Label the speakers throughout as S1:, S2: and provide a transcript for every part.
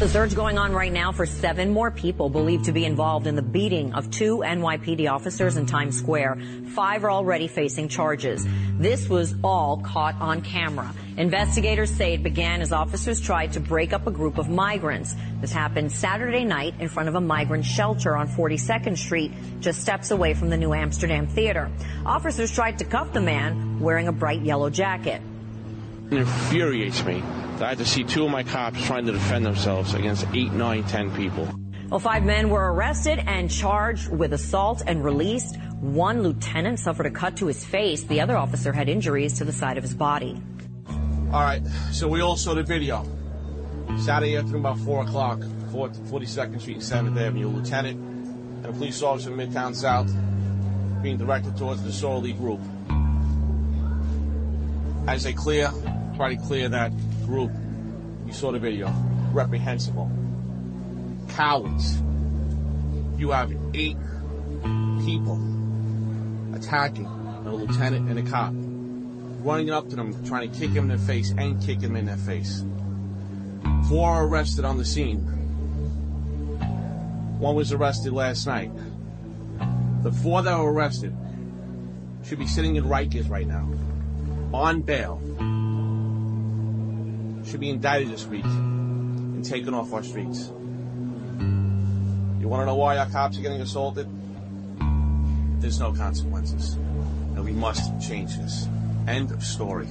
S1: The search going on right now for seven more people believed to be involved in the beating of two NYPD officers in Times Square. Five are already facing charges. This was all caught on camera. Investigators say it began as officers tried to break up a group of migrants. This happened Saturday night in front of a migrant shelter on 42nd Street, just steps away from the New Amsterdam Theater. Officers tried to cuff the man wearing a bright yellow jacket.
S2: It infuriates me I had to see two of my cops trying to defend themselves against eight, nine, ten people.
S1: Well, five men were arrested and charged with assault and released. One lieutenant suffered a cut to his face. The other officer had injuries to the side of his body.
S2: All right, so we all saw the video. Saturday afternoon, about 4 o'clock, 42nd Street and 7th Avenue. Lieutenant and a police officer in Midtown South being directed towards the Sorley group. As they clear, try to clear that group, you saw the video, reprehensible. Cowards. You have eight people attacking a lieutenant and a cop, running up to them, trying to kick him in the face and kick him in the face. Four are arrested on the scene. One was arrested last night. The four that were arrested should be sitting in Rikers right now, on bail, should be indicted this week and taken off our streets. You want to know why our cops are getting assaulted? There's no consequences. And we must change this. End of story.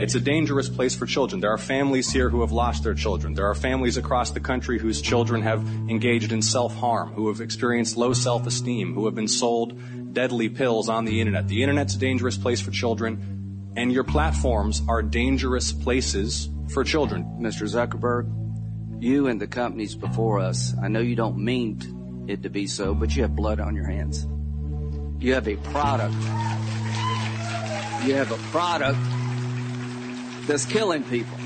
S3: It's a dangerous place for children. There are families here who have lost their children. There are families across the country whose children have engaged in self-harm, who have experienced low self-esteem, who have been sold deadly pills on the internet. The internet's a dangerous place for children and your platforms are dangerous places for children.
S4: Mr. Zuckerberg, you and the companies before us, I know you don't mean it to be so, but you have blood on your hands. You have a product. You have a product that's killing people.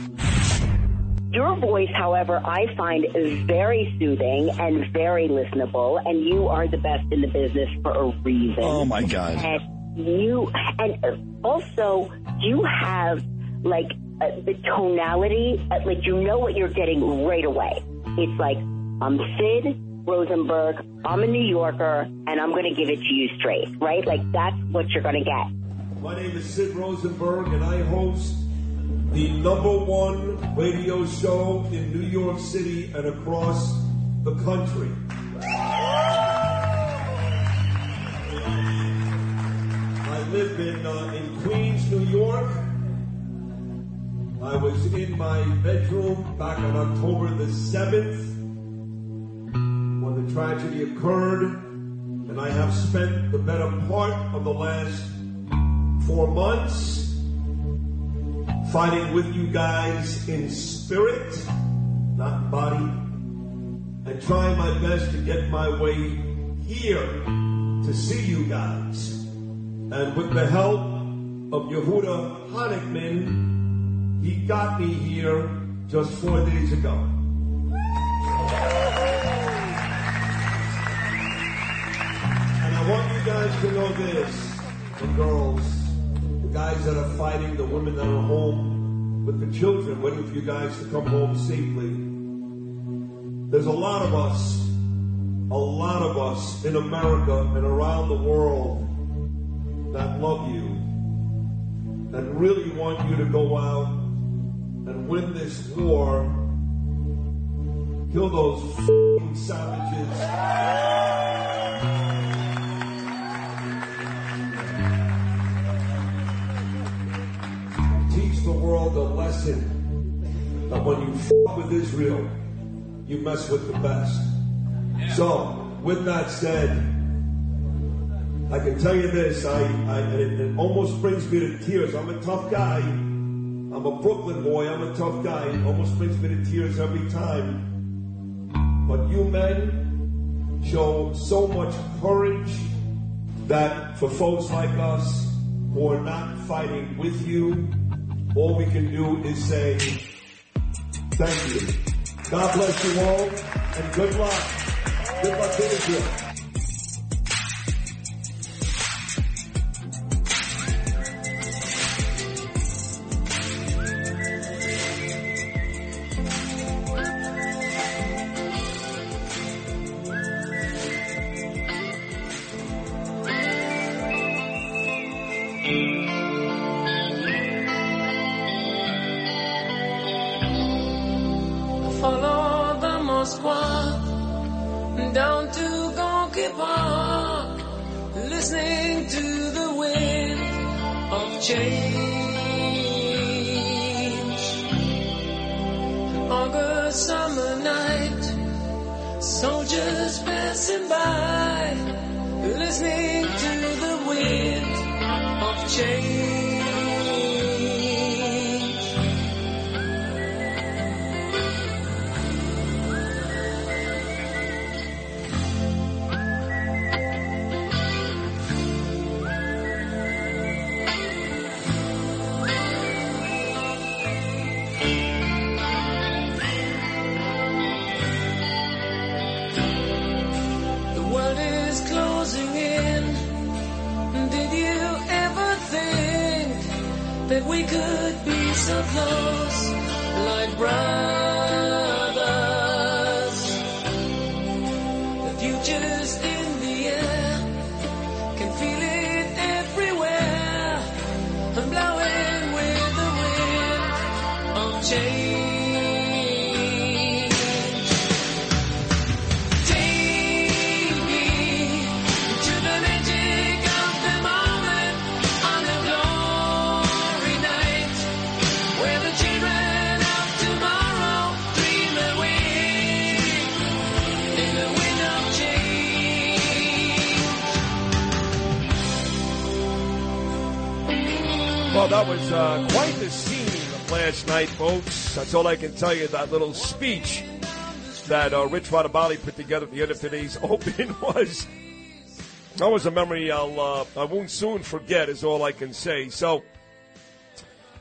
S5: Your voice, however, I find is very soothing and very listenable, and you are the best in the business for a reason.
S6: Oh my God.
S5: And you and also you have like uh, the tonality, uh, like you know what you're getting right away. It's like I'm Sid Rosenberg, I'm a New Yorker, and I'm going to give it to you straight, right? Like that's what you're going to get.
S7: My name is Sid Rosenberg, and I host the number one radio show in New York City and across the country. Live in, uh, in Queens, New York. I was in my bedroom back on October the 7th when the tragedy occurred, and I have spent the better part of the last four months fighting with you guys in spirit, not body, and trying my best to get my way here to see you guys. And with the help of Yehuda Honigman, he got me here just four days ago. And I want you guys to know this, the girls, the guys that are fighting, the women that are home with the children, waiting for you guys to come home safely. There's a lot of us, a lot of us in America and around the world that love you, that really want you to go out and win this war, kill those savages. Teach the world a lesson that when you f- with Israel, you mess with the best. So, with that said, I can tell you this, I, I it, it, almost brings me to tears. I'm a tough guy. I'm a Brooklyn boy. I'm a tough guy. It almost brings me to tears every time. But you men show so much courage that for folks like us who are not fighting with you, all we can do is say, thank you. God bless you all and good luck. Good luck to Israel.
S8: Moskva down to Gorky Park, listening to the wind of change. August summer night, soldiers passing by, listening to the wind of change. Be so like brothers?
S7: Well, that was uh, quite the scene last night, folks. That's all I can tell you. That little speech that uh, Rich Vadabali put together at the end of today's open was that was a memory I'll uh, I won't soon forget. Is all I can say. So.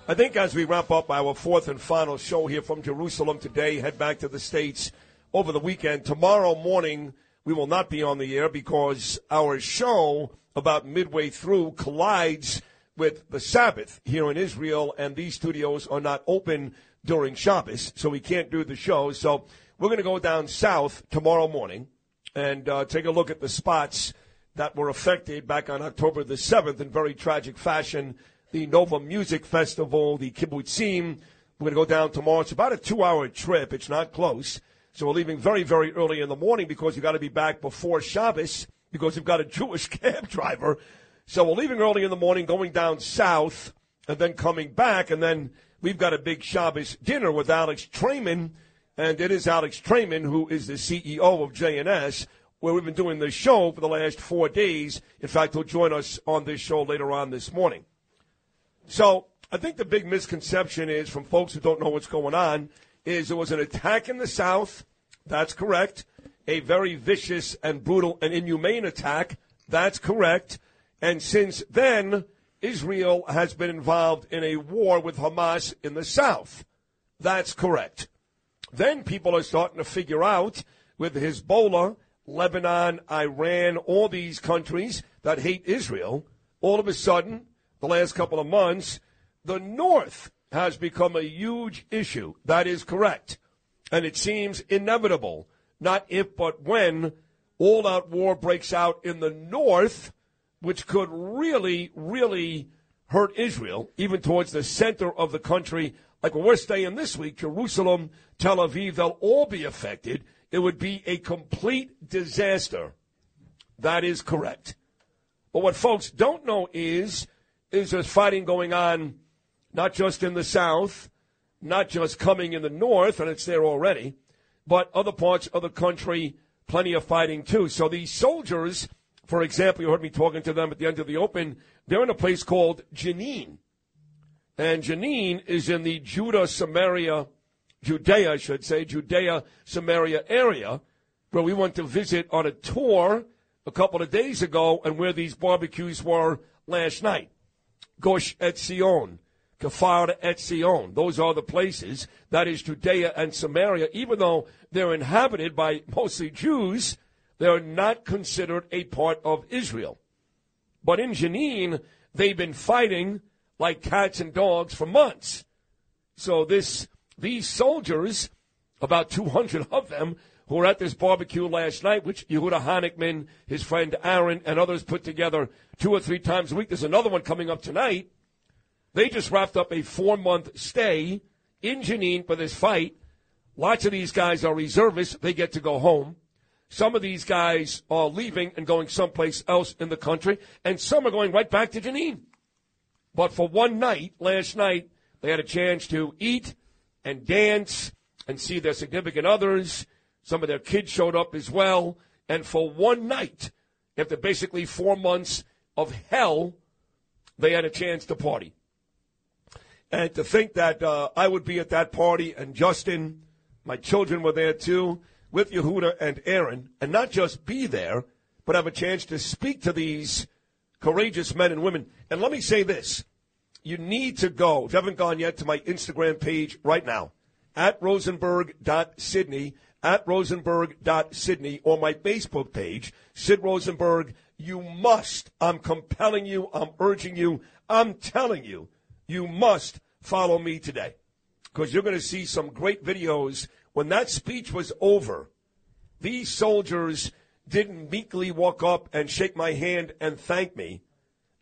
S7: I think as we wrap up our fourth and final show here from Jerusalem today, head back to the States over the weekend. Tomorrow morning, we will not be on the air because our show about midway through collides with the Sabbath here in Israel, and these studios are not open during Shabbos, so we can't do the show. So we're going to go down south tomorrow morning and uh, take a look at the spots that were affected back on October the 7th in very tragic fashion. The Nova Music Festival, the Kibbutzim. We're going to go down tomorrow. It's about a two hour trip. It's not close. So we're leaving very, very early in the morning because you've got to be back before Shabbos because you've got a Jewish cab driver. So we're leaving early in the morning, going down south, and then coming back. And then we've got a big Shabbos dinner with Alex Traiman. And it is Alex Traiman, who is the CEO of JNS, where we've been doing the show for the last four days. In fact, he'll join us on this show later on this morning. So I think the big misconception is from folks who don't know what's going on is there was an attack in the South. That's correct. A very vicious and brutal and inhumane attack. That's correct. And since then, Israel has been involved in a war with Hamas in the South. That's correct. Then people are starting to figure out with Hezbollah, Lebanon, Iran, all these countries that hate Israel, all of a sudden, the last couple of months, the North has become a huge issue. That is correct. And it seems inevitable, not if but when, all out war breaks out in the North, which could really, really hurt Israel, even towards the center of the country. Like where we're staying this week, Jerusalem, Tel Aviv, they'll all be affected. It would be a complete disaster. That is correct. But what folks don't know is, is there's fighting going on not just in the South, not just coming in the North, and it's there already, but other parts of the country, plenty of fighting too. So these soldiers, for example, you heard me talking to them at the end of the Open, they're in a place called Jenin. And Jenin is in the Judah, Samaria, Judea, I should say, Judea, Samaria area, where we went to visit on a tour a couple of days ago and where these barbecues were last night. Gush Etzion, Kfar Etzion. Those are the places. That is Judea and Samaria. Even though they're inhabited by mostly Jews, they're not considered a part of Israel. But in Jenin, they've been fighting like cats and dogs for months. So this, these soldiers, about 200 of them, who were at this barbecue last night, which Yehuda Honigman, his friend Aaron, and others put together two or three times a week. There's another one coming up tonight. They just wrapped up a four month stay in Jenin for this fight. Lots of these guys are reservists. They get to go home. Some of these guys are leaving and going someplace else in the country, and some are going right back to Jenin. But for one night, last night, they had a chance to eat and dance and see their significant others. Some of their kids showed up as well. And for one night, after basically four months of hell, they had a chance to party. And to think that uh, I would be at that party and Justin, my children were there too, with Yehuda and Aaron, and not just be there, but have a chance to speak to these courageous men and women. And let me say this you need to go, if you haven't gone yet, to my Instagram page right now, at rosenberg.sydney, at rosenberg.sydney, or my Facebook page, Sid Rosenberg. You must, I'm compelling you, I'm urging you, I'm telling you, you must follow me today. Because you're going to see some great videos. When that speech was over, these soldiers didn't meekly walk up and shake my hand and thank me.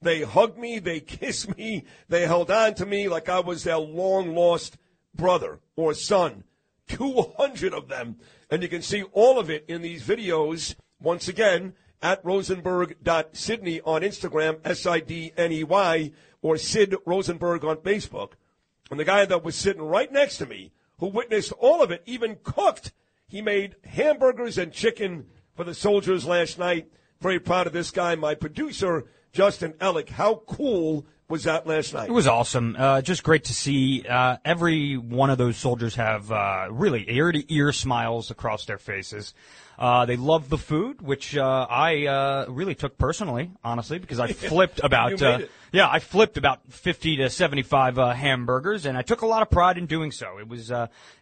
S7: They hugged me, they kissed me, they held on to me like I was their long lost brother or son. 200 of them. And you can see all of it in these videos, once again, at rosenberg.sydney on Instagram, S I D N E Y, or Sid Rosenberg on Facebook. And the guy that was sitting right next to me, who witnessed all of it, even cooked, he made hamburgers and chicken for the soldiers last night. Very proud of this guy, my producer, Justin Ellick. How cool was that last night?
S9: It was awesome. Uh, just great to see uh, every one of those soldiers have uh, really ear to ear smiles across their faces. Uh, they love the food, which uh, I uh, really took personally, honestly, because I flipped about
S7: You made it.
S9: Yeah, I flipped about fifty to seventy-five hamburgers, and I took a lot of pride in doing so. It was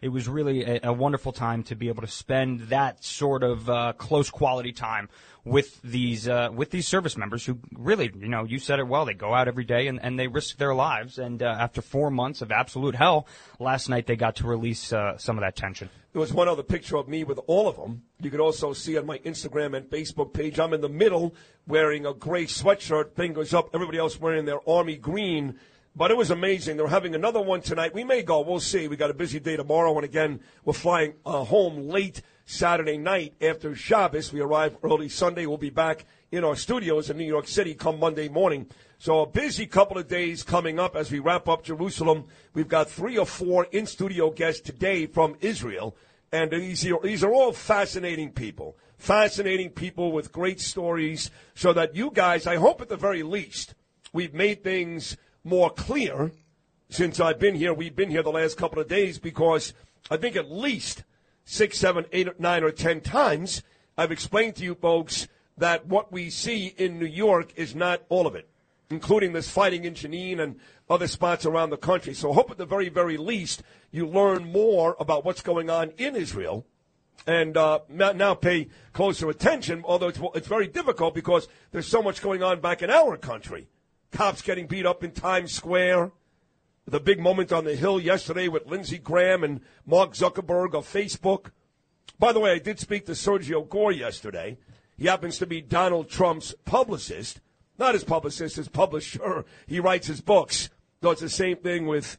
S9: it was really a, a wonderful time to be able to spend that sort of close quality time with these uh, with these service members who really, you know, you said it well. They go out every day and, and they risk their lives. And uh, after four months of absolute hell, last night they got to release uh, some of that tension.
S7: There was one other picture of me with all of them. You could also see on my Instagram and Facebook page. I'm in the middle wearing a gray sweatshirt, fingers up. Everybody else wearing their army green. But it was amazing. They're having another one tonight. We may go. We'll see. We got a busy day tomorrow, and again, we're flying uh, home late Saturday night after Shabbos. We arrive early Sunday. We'll be back in our studios in New York City come Monday morning. So a busy couple of days coming up as we wrap up Jerusalem. We've got three or four in studio guests today from Israel. And these are, these are all fascinating people. Fascinating people with great stories so that you guys, I hope at the very least, we've made things more clear since I've been here. We've been here the last couple of days because I think at least six, seven, eight, nine, or ten times I've explained to you folks that what we see in New York is not all of it, including this fighting in Jenin and other spots around the country. So I hope at the very, very least you learn more about what's going on in Israel and uh, now pay closer attention, although it's, it's very difficult because there's so much going on back in our country. Cops getting beat up in Times Square. The big moment on the Hill yesterday with Lindsey Graham and Mark Zuckerberg of Facebook. By the way, I did speak to Sergio Gor yesterday. He happens to be Donald Trump's publicist. Not his publicist, his publisher. He writes his books. Does the same thing with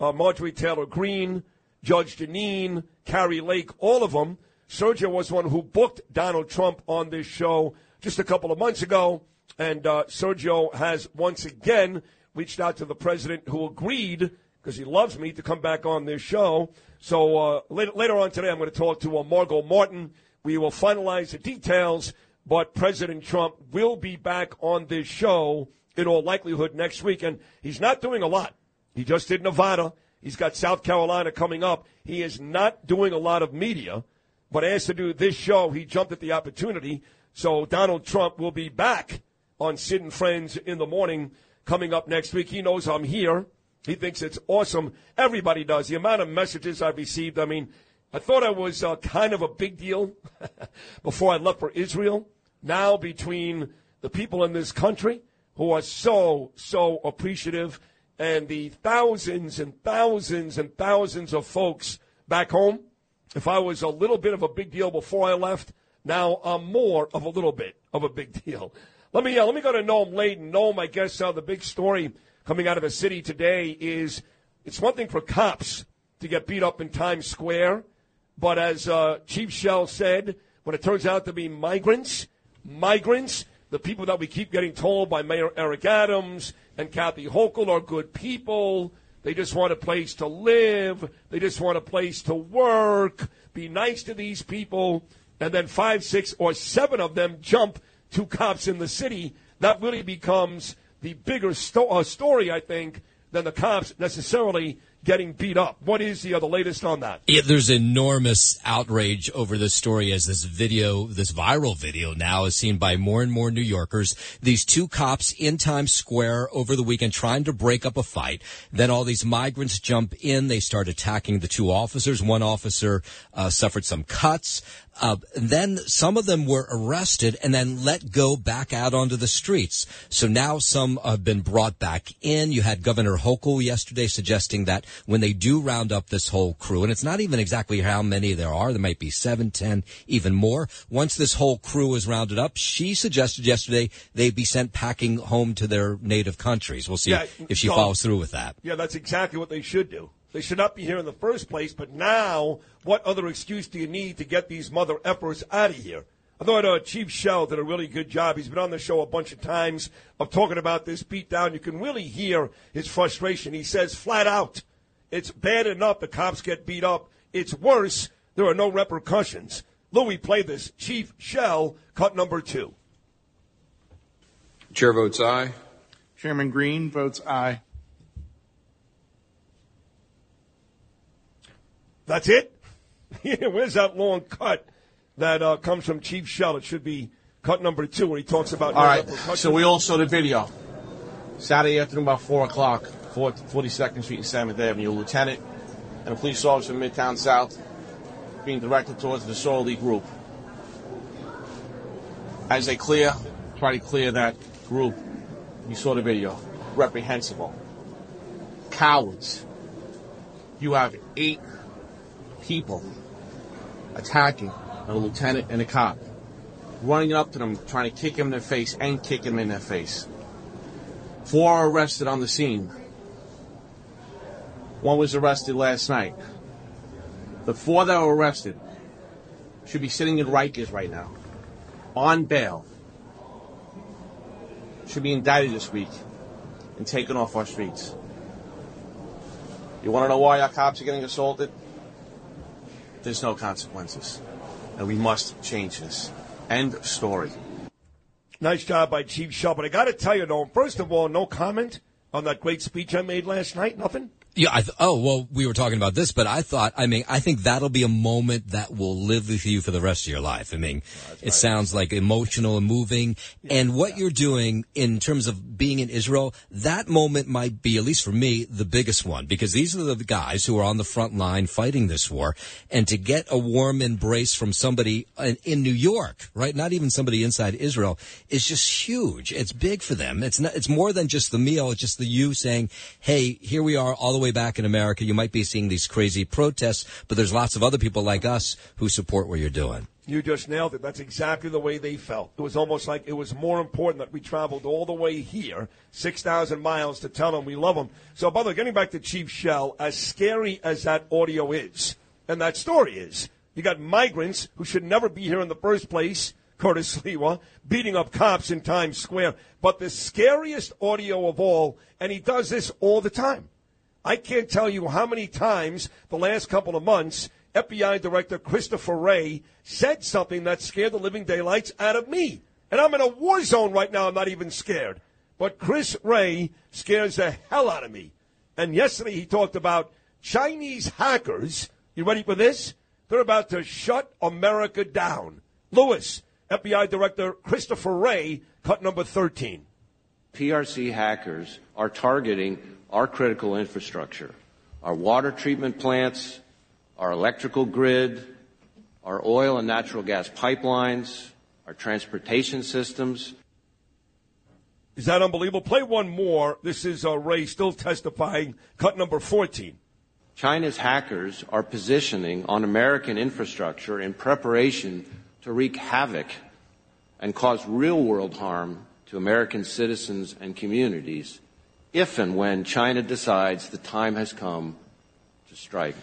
S7: uh, Marjorie Taylor Greene, Judge Jeanine, Kari Lake, all of them. Sergio was one who booked Donald Trump on this show just a couple of months ago. And uh, Sergio has once again reached out to the president who agreed, because he loves me, to come back on this show. So uh, later, later on today, I'm going to talk to uh, Margo Martin. We will finalize the details, but President Trump will be back on this show in all likelihood next week. And he's not doing a lot. He just did Nevada. He's got South Carolina coming up. He is not doing a lot of media, but asked to do this show, he jumped at the opportunity. So Donald Trump will be back on Sid and Friends in the morning coming up next week. He knows I'm here. He thinks it's awesome. Everybody does. The amount of messages I've received, I mean, I thought I was uh, kind of a big deal before I left for Israel. Now, between the people in this country who are so, so appreciative and the thousands and thousands and thousands of folks back home, if I was a little bit of a big deal before I left, now I'm more of a little bit of a big deal. Let me uh, let me go to Noam Laden. Noam, I guess uh, the big story coming out of the city today is it's one thing for cops to get beat up in Times Square But as uh, Chief Chell said, when it turns out to be migrants, migrants, the people that we keep getting told by Mayor Eric Adams and Kathy Hochul are good people. They just want a place to live. They just want a place to work. Be nice to these people. And then five, six, or seven of them jump to cops in the city. That really becomes the bigger sto- uh, story, I think, than the cops necessarily getting beat up. What is the, uh, the latest on that?
S10: Yeah, there's enormous outrage over this story as this video, this viral video now is seen by more and more New Yorkers. These two cops in Times Square over the weekend trying to break up a fight. Then all these migrants jump in. They start attacking the two officers. One officer uh, suffered some cuts. Uh, then some of them were arrested and then let go back out onto the streets. So now some have been brought back in. You had Governor Hochul yesterday suggesting that when they do round up this whole crew, and it's not even exactly how many there are, there might be seven, ten, even more. Once this whole crew is rounded up, she suggested yesterday they be sent packing home to their native countries. We'll see
S7: Yeah,
S10: if she
S7: no.
S10: follows through with that.
S7: Yeah, that's exactly what they should do. They should not be here in the first place, but now, what other excuse do you need to get these mother effers out of here? I thought uh, Chief Chell did a really good job. He's been on the show a bunch of times of talking about this beatdown. You can really hear his frustration. He says flat out, it's bad enough the cops get beat up. It's worse, there are no repercussions. Louis, play this. Chief Chell, cut number two.
S11: Chair votes aye.
S2: Chairman Green votes aye.
S7: That's it? Where's that long cut that uh, comes from Chief Chell? It should be cut number two where he talks about.
S2: All right. So we all saw the video. Saturday afternoon, about 4 o'clock, 4 42nd Street and 7th Avenue. A lieutenant and a police officer from Midtown South being directed towards the Sorority group. As they clear, try to clear that group, you saw the video. Reprehensible. Cowards. You have eight people attacking a lieutenant and a cop running up to them, trying to kick him in the face and kick him in the face. Four are arrested on the scene. One was arrested last night. The four that were arrested should be sitting in Rikers right now, on bail. Should be indicted this week and taken off our streets. You want to know why our cops are getting assaulted? There's no consequences. And we must change this. End of story.
S7: Nice job by Chief Shaw. But I got to tell you, though, first of all, no comment on that great speech I made last night. Nothing.
S10: Yeah. I th- oh well, we were talking about this, but I thought. I mean, I think that'll be a moment that will live with you for the rest of your life. I mean, oh, it sounds like emotional and moving, and what you're doing in terms of being in Israel, that moment might be, at least for me, the biggest one because these are the guys who are on the front line fighting this war, and to get a warm embrace from somebody in, in New York, right? Not even somebody inside Israel, is just huge. It's big for them. It's not. It's more than just the meal. It's just the you saying, "Hey, here we are, all the way back in America. You might be seeing these crazy protests, but there's lots of other people like us who support what you're doing."
S7: You just nailed it. That's exactly the way they felt. It was almost like it was more important that we traveled all the way here, 6,000 miles, to tell them we love them. So, by the way, getting back to Chief Chell, as scary as that audio is, and that story is, you got migrants who should never be here in the first place, Curtis Sliwa, beating up cops in Times Square. But the scariest audio of all, and he does this all the time. I can't tell you how many times the last couple of months FBI Director Christopher Wray said something that scared the living daylights out of me. And I'm in a war zone right now. I'm not even scared. But Chris Wray scares the hell out of me. And yesterday he talked about Chinese hackers. You ready for this? They're about to shut America down. Lewis, FBI Director Christopher Wray, cut number 13.
S11: PRC hackers are targeting our critical infrastructure, our water treatment plants, our electrical grid, our oil and natural gas pipelines, our transportation systems.
S7: Is that unbelievable? Play one more. This is uh, Wray still testifying. Cut number 14.
S11: China's hackers are positioning on American infrastructure in preparation to wreak havoc and cause real world harm to American citizens and communities if and when China decides the time has come to strike.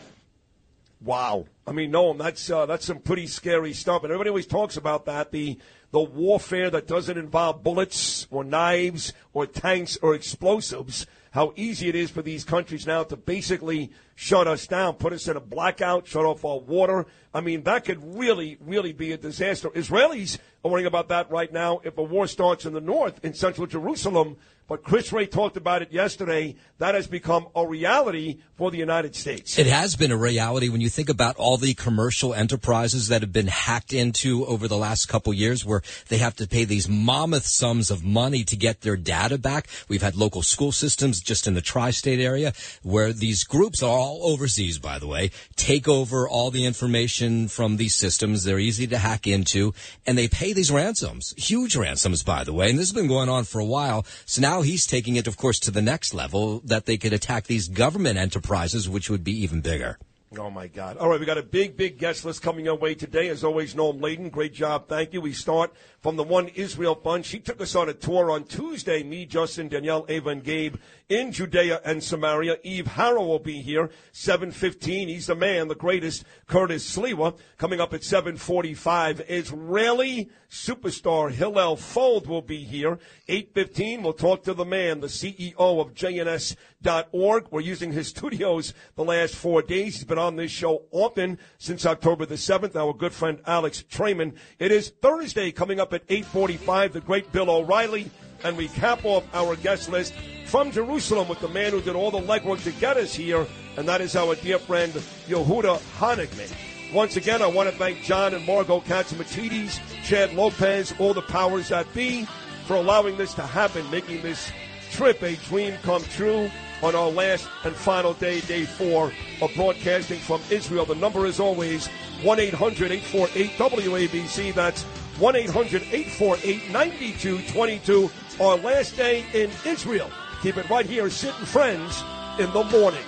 S7: Wow. I mean, no, that's uh, that's some pretty scary stuff. And everybody always talks about that the the warfare that doesn't involve bullets or knives or tanks or explosives. How easy it is for these countries now to basically shut us down, put us in a blackout, shut off our water. I mean, that could really, really be a disaster. Israelis are worrying about that right now if a war starts in the north, in central Jerusalem. But Chris Wray talked about it yesterday. That has become a reality for the United States.
S10: It has been a reality when you think about all the commercial enterprises that have been hacked into over the last couple years where they have to pay these mammoth sums of money to get their data back. We've had local school systems just in the tri-state area where these groups are all overseas, by the way, take over all the information from these systems. They're easy to hack into and they pay these ransoms, huge ransoms, by the way. And this has been going on for a while. So now he's taking it, of course, to the next level that they could attack these government enterprises, which would be even bigger.
S7: Oh my God! All right, we got a big, big guest list coming our way today. As always, Noam Laden, great job, thank you. We start from the One Israel Fund. She took us on a tour on Tuesday. Me, Justin, Danielle, Ava, and Gabe in Judea and Samaria. Eve Harrow will be here, seven fifteen. He's the man, the greatest. Curtis Sliwa coming up at seven forty-five. Israeli superstar Hillel Fuld will be here. Eight fifteen. We'll talk to the man, the CEO of JNS.org. We're using his studios the last four days. He's been on this show often since October the 7th. Our good friend Alex Traiman. It is Thursday coming up at 845, the great Bill O'Reilly. And we cap off our guest list from Jerusalem with the man who did all the legwork to get us here, and that is our dear friend Yehuda Honigman. Once again, I want to thank John and Margo Catsimatidis, Chad Lopez, all the powers that be for allowing this to happen, making this trip a dream come true on our last and final day, day four of broadcasting from Israel. The number is always 1 800 848 WABC. That's 1 800 848 9222. Our last day in Israel. Keep it right here, Sid and Friends in the morning.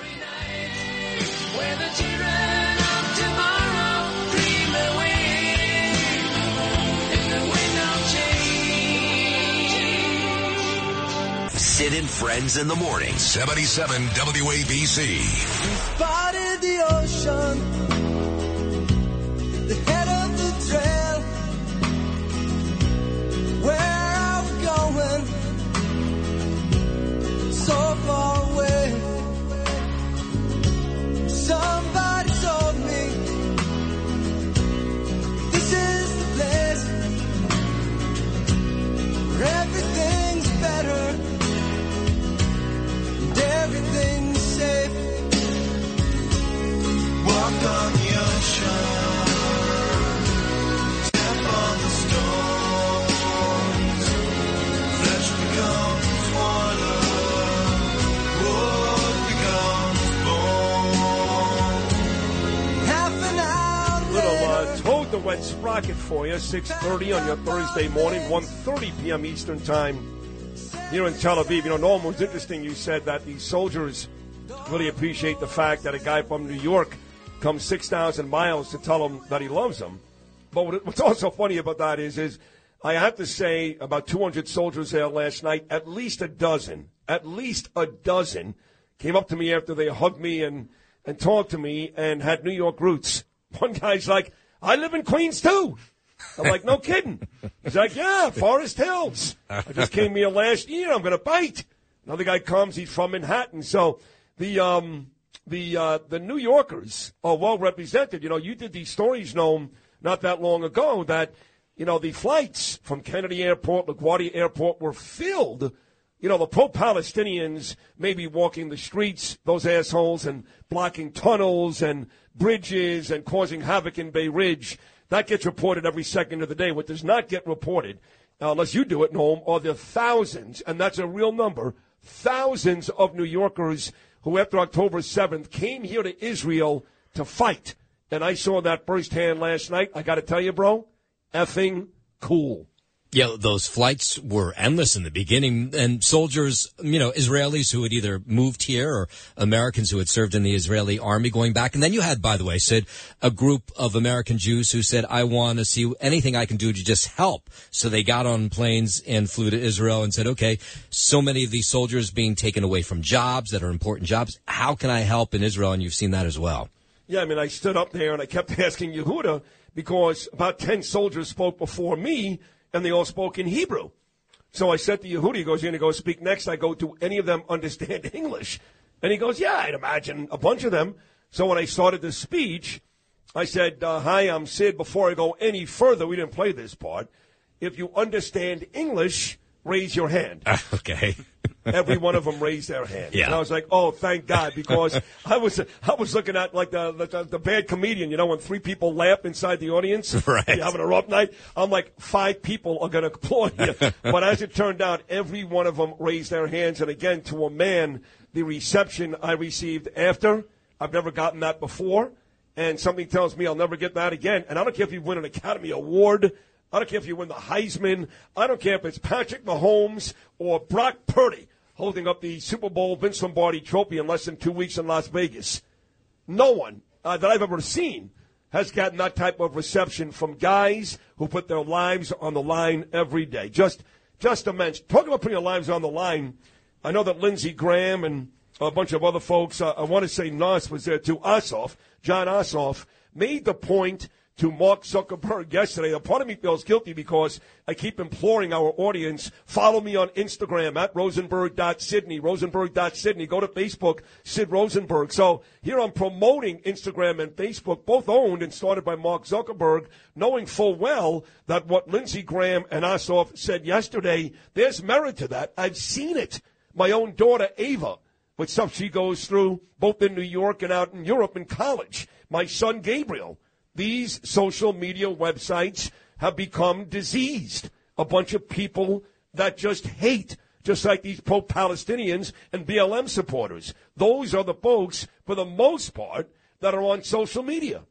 S12: Sid and Friends in the morning. 77 WABC.
S13: Spotted the ocean, the head of the trail. Where
S7: for you, 6.30 on your Thursday morning, 1.30 p.m. Eastern Time here in Tel Aviv. You know, Norm, was interesting you said that the soldiers really appreciate the fact that a guy from New York comes 6,000 miles to tell them that he loves them. But what's also funny about that is, is I have to say about 200 soldiers there last night, at least a dozen, at least a dozen came up to me after they hugged me and, and talked to me and had New York roots. One guy's like, I live in Queens too. I'm like, no kidding. He's like, yeah, Forest Hills. I just came here last year. I'm going to bite. Another guy comes. He's from Manhattan. So the um, the uh, the New Yorkers are well represented. You know, you did these stories, Noam, not that long ago that you know the flights from Kennedy Airport, LaGuardia Airport were filled. You know, the pro-Palestinians may be walking the streets, those assholes, and blocking tunnels and bridges and causing havoc in Bay Ridge. That gets reported every second of the day. What does not get reported, uh, unless you do it, Noam, are the thousands, and that's a real number, thousands of New Yorkers who, after October 7th, came here to Israel to fight. And I saw that firsthand last night. I got to tell you, bro, effing cool.
S10: Yeah, those flights were endless in the beginning, and soldiers, you know, Israelis who had either moved here or Americans who had served in the Israeli army going back. And then you had, by the way, Sid, a group of American Jews who said, I want to see anything I can do to just help. So they got on planes and flew to Israel and said, okay, so many of these soldiers being taken away from jobs that are important jobs. How can I help in Israel? And you've seen that as well.
S7: Yeah, I mean, I stood up there and I kept asking Yehuda because about 10 soldiers spoke before me and they all spoke in Hebrew. So I said to Yehudi, he goes, You're going to go speak next. I go, Do any of them understand English? And he goes, Yeah, I'd imagine a bunch of them. So when I started the speech, I said, uh, Hi, I'm Sid. Before I go any further, we didn't play this part. If you understand English, raise your hand.
S10: okay.
S7: Every one of them raised their hand.
S10: Yeah.
S7: And I was like, oh, thank God, because I was I was looking at like the, the the bad comedian, you know, when three people laugh inside the audience.
S10: Right.
S7: You're having a rough night. I'm like, five people are going to applaud you. but as it turned out, every one of them raised their hands. And again, to a man, the reception I received after, I've never gotten that before. And something tells me I'll never get that again. And I don't care if you win an Academy Award. I don't care if you win the Heisman. I don't care if it's Patrick Mahomes or Brock Purdy holding up the Super Bowl Vince Lombardi trophy in less than two weeks in Las Vegas. No one uh, that I've ever seen has gotten that type of reception from guys who put their lives on the line every day. Just, just immense. Talking about putting their lives on the line, I know that Lindsey Graham and a bunch of other folks, uh, I want to say Nas was there too, Ossoff, Jon Ossoff, made the point to Mark Zuckerberg yesterday. A part of me feels guilty because I keep imploring our audience, follow me on Instagram at rosenberg.sydney, rosenberg.sydney. Go to Facebook, Sid Rosenberg. So here I'm promoting Instagram and Facebook, both owned and started by Mark Zuckerberg, knowing full well that what Lindsey Graham and Ossoff said yesterday, there's merit to that. I've seen it. My own daughter, Ava, with stuff she goes through, both in New York and out in Europe in college. My son, Gabriel these social media websites have become diseased. A bunch of people that just hate, just like these pro Palestinians and BLM supporters. Those are the folks, for the most part, that are on social media.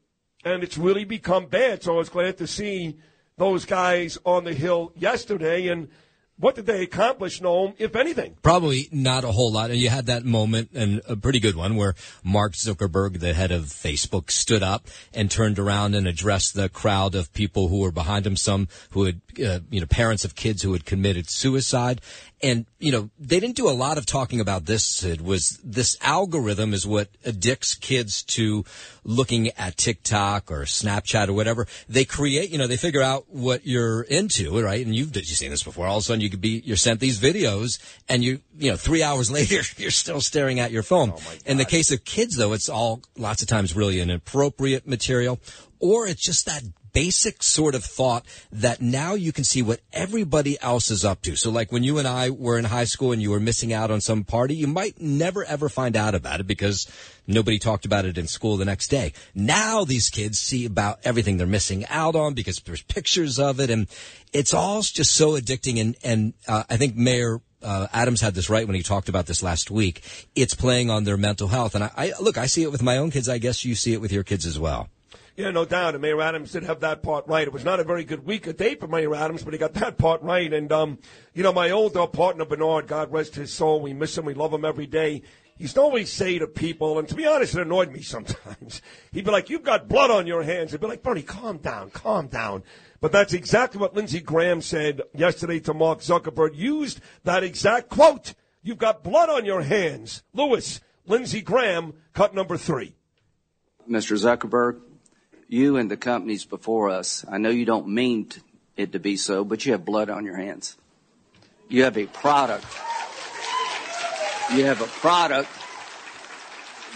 S7: And it's really become bad. So I was glad to see those guys on the Hill yesterday. And what did they accomplish, Noam, if anything?
S10: Probably not a whole lot. And you had that moment, and a pretty good one, where Mark Zuckerberg, the head of Facebook, stood up and turned around and addressed the crowd of people who were behind him, some who had, uh, you know, parents of kids who had committed suicide. And, you know, they didn't do a lot of talking about this, Sid, was this algorithm is what addicts kids to looking at TikTok or Snapchat or whatever. They create, you know, they figure out what you're into, right? And you've, you've seen this before. All of a sudden you could be, you're sent these videos and you, you know, three hours later, you're still staring at your phone. Oh In the case of kids, though, it's all lots of times really inappropriate material or it's just that basic sort of thought that now you can see what everybody else is up to. So like when you and I were in high school and you were missing out on some party, you might never ever find out about it because nobody talked about it in school the next day. Now these kids see about everything they're missing out on because there's pictures of it and it's all just so addicting. And, and uh, I think Mayor uh, Adams had this right when he talked about this last week. It's playing on their mental health. And I, I look, I see it with my own kids. I guess you see it with your kids as well.
S7: Yeah, no doubt. And Mayor Adams did have that part right. It was not a very good week of day for Mayor Adams, but he got that part right. And, um, you know, my old partner, Bernard, God rest his soul, we miss him, we love him every day. He used to always say to people, and to be honest, it annoyed me sometimes. He'd be like, You've got blood on your hands. He'd be like, Bernie, calm down, calm down. But that's exactly what Lindsey Graham said yesterday to Mark Zuckerberg. Used that exact quote. You've got blood on your hands. Lewis, Lindsey Graham, cut number three.
S3: Mr. Zuckerberg, you and the companies before us, I know you don't mean it to be so, but you have blood on your hands. You have a product. You have a product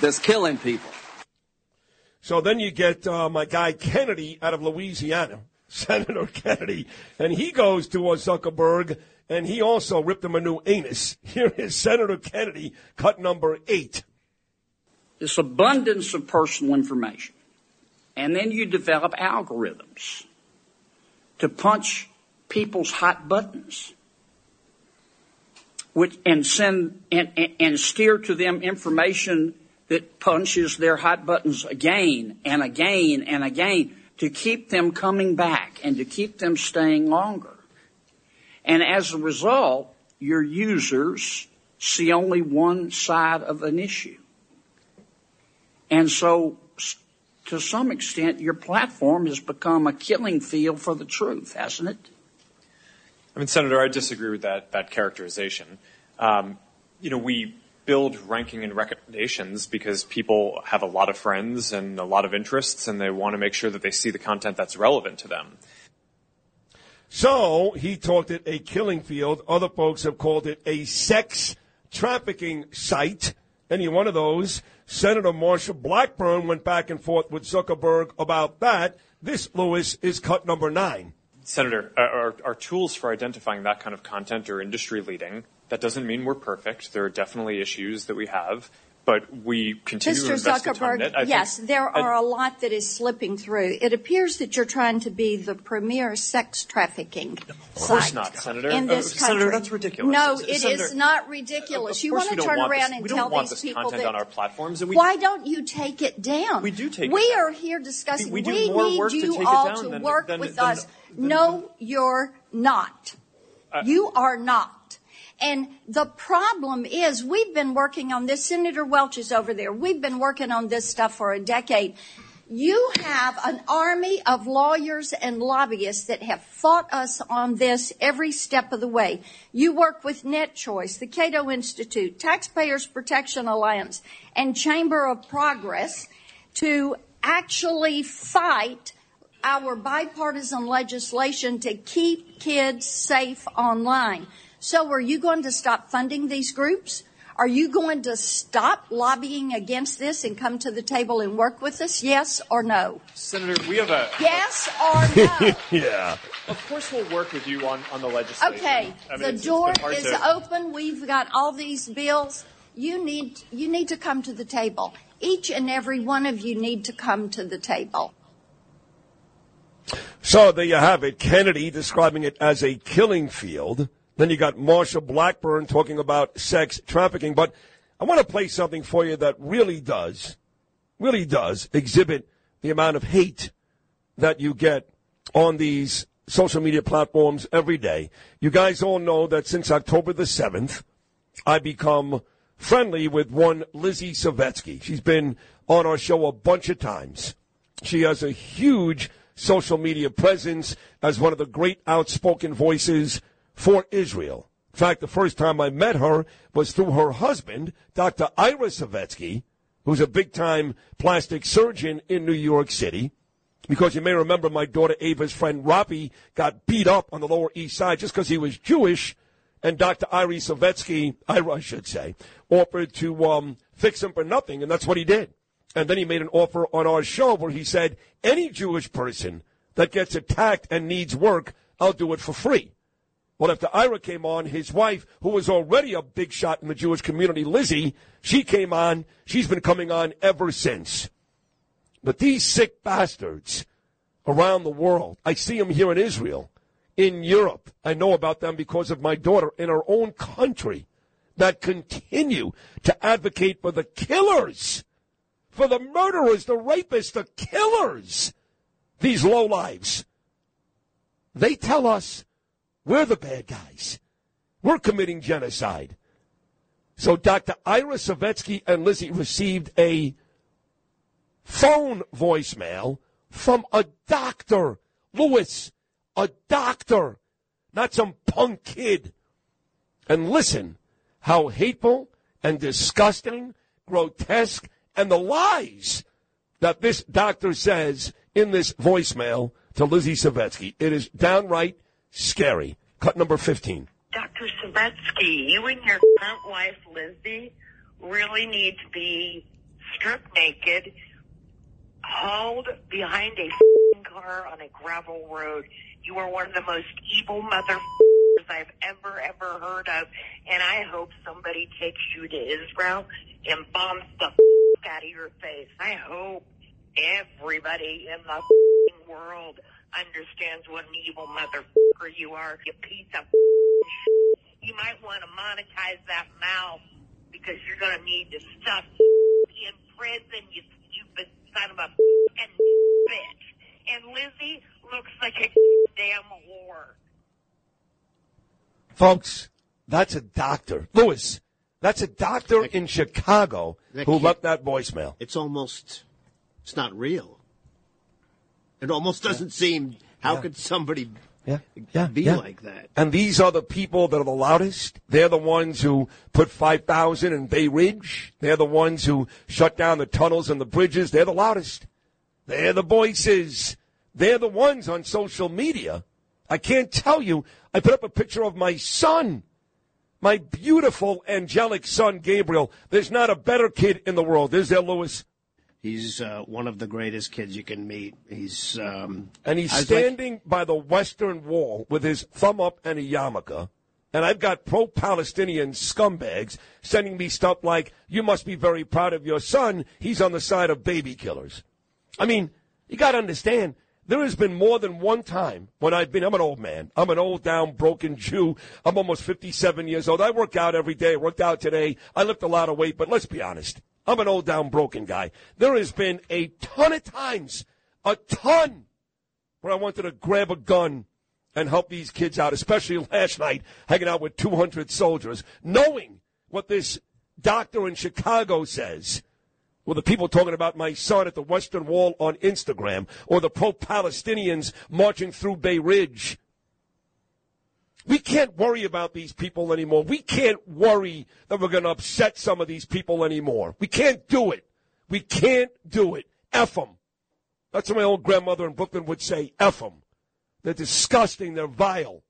S3: that's killing people.
S7: So then you get uh, my guy Kennedy out of Louisiana, Senator Kennedy, and he goes to Zuckerberg, and he also ripped him a new anus. Here is Senator Kennedy, cut number eight.
S14: This abundance of personal information. And then you develop algorithms to punch people's hot buttons which, and send and, and, steer to them information that punches their hot buttons again and again and again to keep them coming back and to keep them staying longer. And as a result, your users see only one side of an issue. And so, to some extent, your platform has become a killing field for the truth, hasn't it?
S15: I mean, Senator, I disagree with that that characterization. Um, you know, we build ranking and recommendations because people have a lot of friends and a lot of interests and they want to make sure that they see the content that's relevant to them.
S7: So he talked it a killing field. Other folks have called it a sex trafficking site. Any one of those. Senator Marsha Blackburn went back and forth with Zuckerberg about that. This, Lewis, is cut number nine.
S15: Senator, our, our tools for identifying that kind of content are industry leading. That doesn't mean we're perfect. There are definitely issues that we have, but we continue to
S16: Mr.
S15: invest the time in
S16: Zuckerberg.
S15: I think-
S16: yes, there are a lot that is slipping through. It appears that you're trying to be the premier sex trafficking
S15: Of course
S16: site
S15: not, Senator.
S16: in
S15: Uh,
S16: this country.
S15: Senator, that's ridiculous.
S16: No, it is
S15: Senator,
S16: not ridiculous. You want to turn
S15: want
S16: around
S15: this,
S16: and
S15: we
S16: tell
S15: don't want
S16: these
S15: this
S16: people
S15: content
S16: that
S15: on our platforms. And we,
S16: why don't you take it down?
S15: We do take it
S16: We are here discussing.
S15: We more
S16: need
S15: to
S16: you
S15: it
S16: all to
S15: than-
S16: work
S15: than-
S16: with
S15: than-
S16: us. no, you're not.
S15: Uh,
S16: you are not. And the problem is, we've been working on this. Senator Welch is over there. We've been working on this stuff for a decade. You have an army of lawyers and lobbyists that have fought us on this every step of the way. You work with NetChoice, the Cato Institute, Taxpayers Protection Alliance, and Chamber of Progress to actually fight our bipartisan legislation to keep kids safe online. So are you going to stop funding these groups? Are you going to stop lobbying against this and come to the table and work with us? Yes or no?
S15: Senator, we have a.
S16: Yes or no?
S7: yeah.
S15: Of course, we'll work with you on, on the legislation.
S16: Okay,
S15: I mean,
S16: the
S15: it's- it's
S16: door is
S15: to-
S16: open. We've got all these bills. You need, you need to come to the table. Each and every one of you need to come to the table.
S7: So there you have it. Kennedy describing it as a killing field. Then you got Marsha Blackburn talking about sex trafficking. But I want to play something for you that really does, really does exhibit the amount of hate that you get on these social media platforms every day. You guys all know that since October the 7th, I become friendly with one Lizzie Savetsky. She's been on our show a bunch of times. She has a huge social media presence as one of the great outspoken voices for Israel. In fact, the first time I met her was through her husband, Dr. Ira Savetsky, who's a big time plastic surgeon in New York City. Because you may remember my daughter Ava's friend Rafi got beat up on the Lower East Side just because he was Jewish, and Dr. Iri Savetsky, Ira, I should say, offered to um, fix him for nothing, and that's what he did. And then he made an offer on our show where he said, any Jewish person that gets attacked and needs work, I'll do it for free. Well, after Ira came on, his wife, who was already a big shot in the Jewish community, Lizzie, she came on. She's been coming on ever since. But these sick bastards around the world, I see them here in Israel, in Europe. I know about them because of my daughter in our own country that continue to advocate for the killers, for the murderers, the rapists, the killers, these lowlives. They tell us we're the bad guys. We're committing genocide. So Dr. Ira Savetsky and Lizzie received a phone voicemail from a doctor. Lewis, a doctor, not some punk kid. And listen how hateful and disgusting, grotesque, and the lies that this doctor says in this voicemail to Lizzie Savetsky. It is downright scary. Cut number 15.
S17: Dr. Savetsky, you and your current wife, Lizzie, really need to be stripped naked, hauled behind a car on a gravel road. You are one of the most evil motherfuckers I've ever, ever heard of, and I hope somebody takes you to Israel and bombs the out of your face. I hope everybody in the world understands what an evil motherfucker you are, you piece of shit. You might want to monetize that mouth because you're going to need to stuff in prison, you stupid son of a fucking bitch. And Lizzie looks like a damn whore.
S7: Folks, that's a doctor. Lewis, that's a doctor in Chicago who left that voicemail.
S18: It's almost, it's not real. It almost doesn't seem. How
S7: Yeah.
S18: could somebody
S7: Yeah. Yeah.
S18: be
S7: yeah.
S18: like that.
S7: And these are the people that are the loudest. They're the ones who put 5,000 in Bay Ridge. They're the ones who shut down the tunnels and the bridges. They're the loudest. They're the voices. They're the ones on social media. I can't tell you. I put up a picture of my son, my beautiful angelic son, Gabriel. There's not a better kid in the world. Is there, Lewis?
S18: He's uh, one of the greatest kids you can meet. He's um,
S7: And he's
S18: was like-
S7: standing by the western wall with his thumb up and a yarmulke. And I've got pro Palestinian scumbags sending me stuff like, you must be very proud of your son. He's on the side of baby killers. I mean, you got to understand, there has been more than one time when I've been, I'm an old man. I'm an old, down, broken Jew. I'm almost 57 years old. I work out every day. I worked out today. I lift a lot of weight, but let's be honest. I'm an old, down, broken guy. There has been a ton of times, a ton, where I wanted to grab a gun and help these kids out, especially last night, hanging out with 200 soldiers, knowing what this doctor in Chicago says. Well, the people talking about my son at the Western Wall on Instagram, or the pro Palestinians marching through Bay Ridge. We can't worry about these people anymore. We can't worry that we're going to upset some of these people anymore. We can't do it. We can't do it. F them. That's what my old grandmother in Brooklyn would say. F them. They're disgusting. They're vile.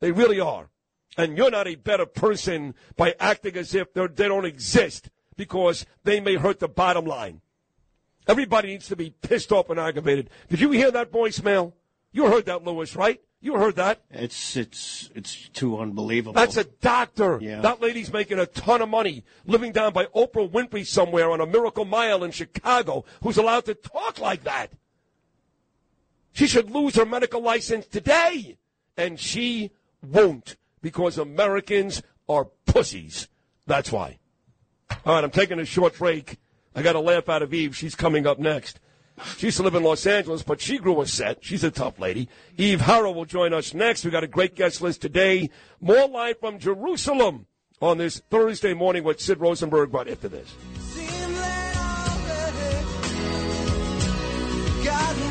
S7: They really are. And you're not a better person by acting as if they're, don't exist because they may hurt the bottom line. Everybody needs to be pissed off and aggravated. Did you hear that voicemail? You heard that, Lewis, right? You heard that.
S18: It's it's it's too unbelievable.
S7: That's a doctor.
S18: Yeah.
S7: That lady's making a ton of money living down by Oprah Winfrey somewhere on a Miracle Mile in Chicago who's allowed to talk like that. She should lose her medical license today. And she won't because Americans are pussies. That's why. All right, I'm taking a short break. I got a laugh out of Eve. She's coming up next. She used to live in Los Angeles, but she grew a set. She's a tough lady. Eve Harrow will join us next. We've got a great guest list today. More live from Jerusalem on this Thursday morning with Sid Rosenberg right after this.
S13: God,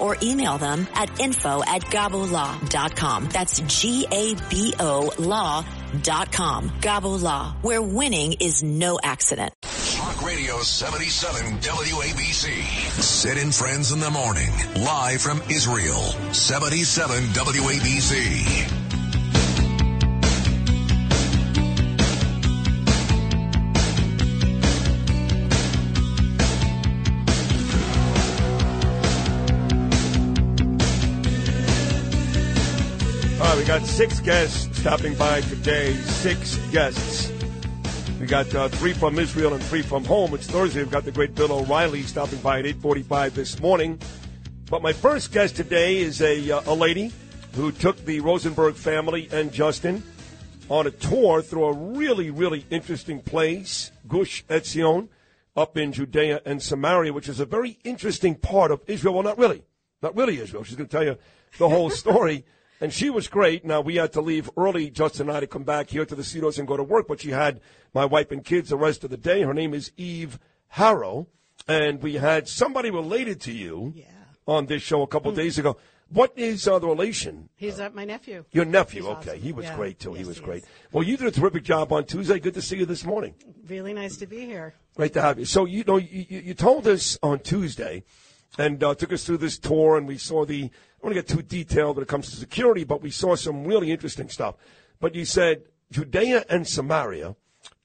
S19: or email them at info at gabolaw.com. That's G-A-B-O law.com. Gabo Law, where winning is no accident.
S12: Talk Radio 77 WABC. Sid and Friends in the Morning. Live from Israel. 77 WABC.
S7: Got six guests stopping by today. Six guests. We got uh, three from Israel and three from home. It's Thursday. We've got the great Bill O'Reilly stopping by at 8:45 this morning. But my first guest today is a uh, a lady who took the Rosenberg family and Justin on a tour through a really really interesting place, Gush Etzion, up in Judea and Samaria, which is a very interesting part of Israel. Well, not really, not really Israel. She's going to tell you the whole story. And she was great. Now, we had to leave early, Justin and I, to come back here to the Cedars and go to work, but she had my wife and kids the rest of the day. Her name is Eve Harrow, and we had somebody related to you on this show a couple
S20: Hmm.
S7: days ago. What is uh, the relation?
S20: He's uh, my nephew.
S7: Your nephew,
S20: He's
S7: okay.
S20: awesome.
S7: He was
S20: Yeah.
S7: great, too. he was
S20: he
S7: great.
S20: is.
S7: Well, you did a terrific job on Tuesday. Good to see you this morning.
S20: Really nice to be here.
S7: Great to have you. So you know, you you told us on Tuesday, and uh, took us through this tour, and we saw the. I don't want to get too detailed when it comes to security, but we saw some really interesting stuff. But you said Judea and Samaria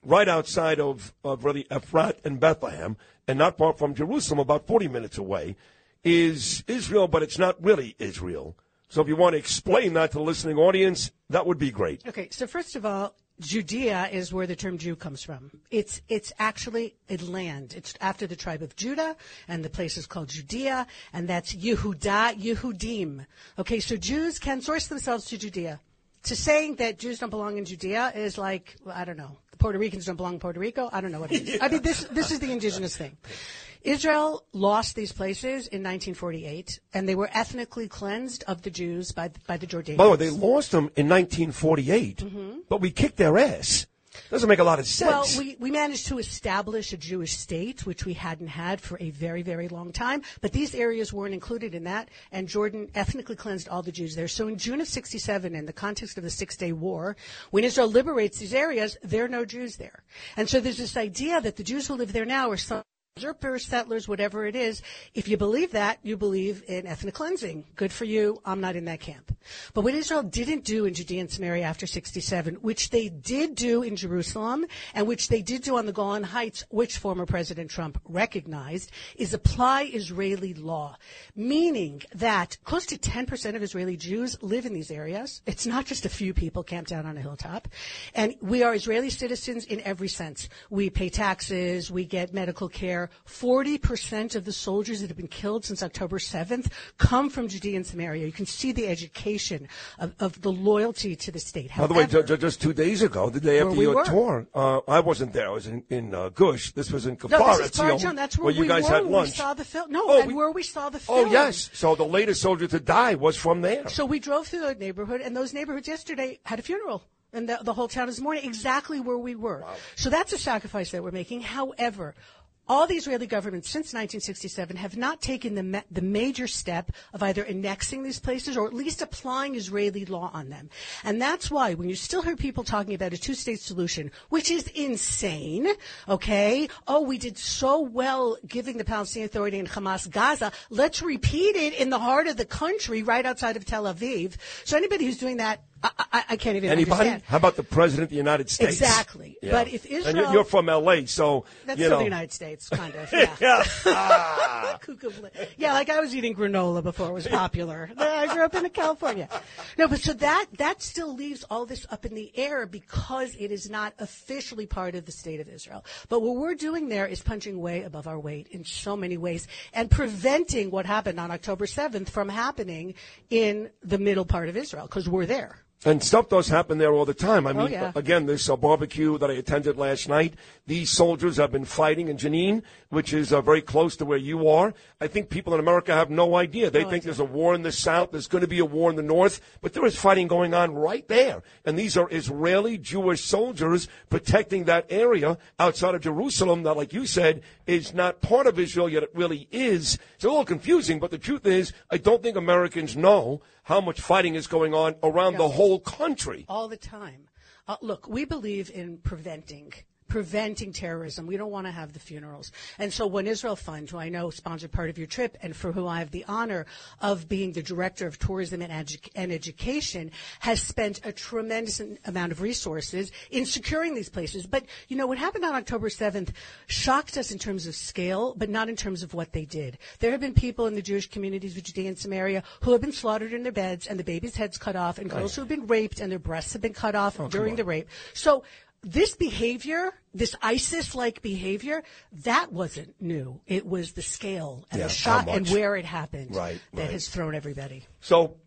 S7: right outside of, of really Ephrat and Bethlehem, and not far from Jerusalem, about 40 minutes away, is Israel, but it's not really Israel. So if you want to explain that to the listening audience, that would be great.
S20: Okay, so first of all, Judea is where the term Jew comes from. It's it's actually a land. It's after the tribe of Judah, and the place is called Judea, and that's Yehuda, Yehudim. Okay, so Jews can source themselves to Judea. To saying that Jews don't belong in Judea is like well, I don't know. The Puerto Ricans don't belong in Puerto Rico. I don't know what it is. I mean, this this is the indigenous thing. Israel lost these places in 1948, and they were ethnically cleansed of the Jews by by the Jordanians.
S7: By the way, they lost them in 1948,
S20: Mhm.
S7: but we kicked their ass. Doesn't make a lot of sense.
S20: Well, we, we managed to establish a Jewish state, which we hadn't had for a very, very long time. But these areas weren't included in that, and Jordan ethnically cleansed all the Jews there. So in June of 67, in the context of the Six Day War, when Israel liberates these areas, there are no Jews there. And so there's this idea that the Jews who live there now are some usurpers, settlers, whatever it is. If you believe that, you believe in ethnic cleansing. Good for you. I'm not in that camp. But what Israel didn't do in Judea and Samaria after 67, which they did do in Jerusalem, and which they did do on the Golan Heights, which former President Trump recognized, is apply Israeli law. Meaning that close to 10% of Israeli Jews live in these areas. It's not just a few people camped out on a hilltop. And we are Israeli citizens in every sense. We pay taxes, we get medical care. 40% of the soldiers that have been killed since October 7th come from Judea and Samaria. You can see the education of, of the loyalty to the state.
S7: By the way,
S20: However-
S7: ju- ju- just two days ago, the day after
S20: we
S7: your
S20: were.
S7: tour, uh, I wasn't there. I was in, in uh, Gush. This was in
S20: no,
S7: Kafar.
S20: this is Parjon. That's where,
S7: you
S20: we
S7: guys
S20: were
S7: had lunch.
S20: we saw the film. No,
S7: Oh,
S20: and
S7: we-
S20: where we saw the
S7: oh,
S20: film.
S7: yes. So the latest soldier to die was from there.
S20: So we drove through the neighborhood, and those neighborhoods yesterday had a funeral. And the, the whole town is mourning exactly where we were. So that's a sacrifice that we're making. However, all the Israeli governments since 1967 have not taken the, ma- the major step of either annexing these places or at least applying Israeli law on them. And that's why when you still hear people talking about a two-state solution, which is insane, okay? Oh, we did so well giving the Palestinian Authority and Hamas Gaza. Let's repeat it in the heart of the country right outside of Tel Aviv. So anybody who's doing that, I, I, I can't even
S7: Anybody?
S20: understand.
S7: How about the president of the United States?
S20: Exactly.
S7: Yeah.
S20: But if
S7: and you're,
S20: Israel-
S7: you're from L.A., so
S20: That's
S7: you
S20: still
S7: know.
S20: the United States, kind of. Yeah. Ah. Cuckoo bli- yeah, like I was eating granola before it was popular. I grew up in California. No, but so that that still leaves all this up in the air because it is not officially part of the state of Israel. But what we're doing there is punching way above our weight in so many ways and preventing what happened on October 7th from happening in the middle part of Israel because we're there.
S7: And stuff does happen there all the time. I
S20: Oh,
S7: mean,
S20: yeah.
S7: again, this uh, barbecue that I attended last night, these soldiers have been fighting in Jenin, which is uh, very close to where you are. I think people in America have no idea. They think there's a war in the South, there's going to be a war in the North, but there is fighting going on right there. And these are Israeli Jewish soldiers protecting that area outside of Jerusalem that, like you said, is not part of Israel, yet it really is. It's a little confusing, but the truth is, I don't think Americans know how much fighting is going on around the whole country.
S20: all the time. Uh, look, we believe in preventing preventing terrorism. We don't want to have the funerals. And so One Israel Fund, who I know sponsored part of your trip and for who I have the honor of being the director of tourism and, edu- and education, has spent a tremendous amount of resources in securing these places. But, you know, what happened on October 7th shocked us in terms of scale, but not in terms of what they did. There have been people in the Jewish communities of Judea and Samaria who have been slaughtered in their beds and the babies' heads cut off and oh, girls who have been raped and their breasts have been cut off oh, during the rape. So this behavior, this ISIS-like behavior, that wasn't new. It was the scale and
S7: Yeah,
S20: the shot and where it happened
S7: Right,
S20: that
S7: right.
S20: has thrown everybody.
S7: So,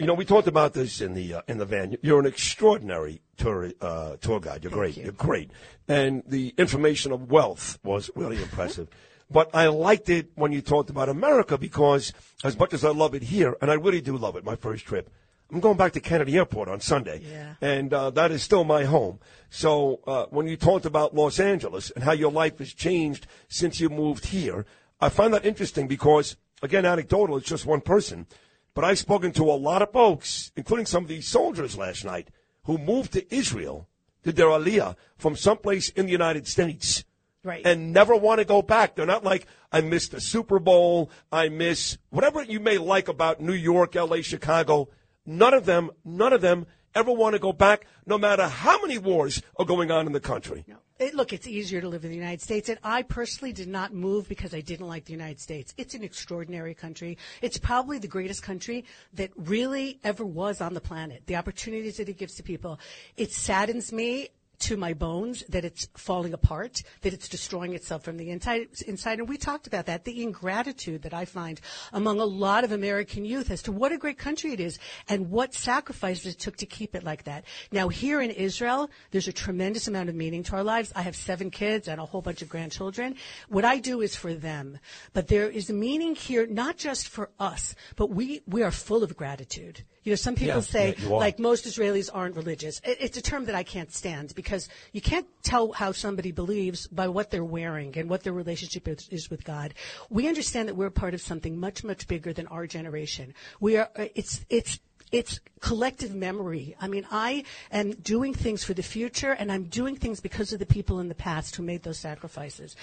S7: you know, we talked about this in the uh, in the van. You're an extraordinary tour uh, tour guide. You're great. You. are great, and the information of wealth was really impressive. But I liked it when you talked about America because, as much as I love it here, and I really do love it, my first trip. I'm going back to Kennedy Airport on Sunday, and uh, that is still my home. So uh, when you talked about Los Angeles and how your life has changed since you moved here, I find that interesting because, again, anecdotal. It's just one person. But I've spoken to a lot of folks, including some of these soldiers last night, who moved to Israel, did their aliyah from someplace in the United States.
S20: Right.
S7: And never want to go back. They're not like, I miss the Super Bowl, I miss whatever you may like about New York, LA, Chicago. None of them, none of them ever want to go back, no matter how many wars are going on in the country.
S20: it, look, it's easier to live in the United States. And I personally did not move because I didn't like the United States. It's an extraordinary country. It's probably the greatest country that really ever was on the planet. The opportunities that it gives to people. It saddens me to my bones that it's falling apart, that it's destroying itself from the inside. inside. And we talked about that, the ingratitude that I find among a lot of American youth as to what a great country it is and what sacrifices it took to keep it like that. Now, here in Israel, there's a tremendous amount of meaning to our lives. I have seven kids and a whole bunch of grandchildren. What I do is for them. But there is meaning here, not just for us, but we, we are full of gratitude. You know, some people
S7: Yeah,
S20: say,
S7: yeah,
S20: like, most Israelis aren't religious. It- It's a term that I can't stand because you can't tell how somebody believes by what they're wearing and what their relationship is, is with God. We understand that we're part of something much, much bigger than our generation. We are, uh, it's, it's, it's collective memory. I mean, I am doing things for the future and I'm doing things because of the people in the past who made those sacrifices.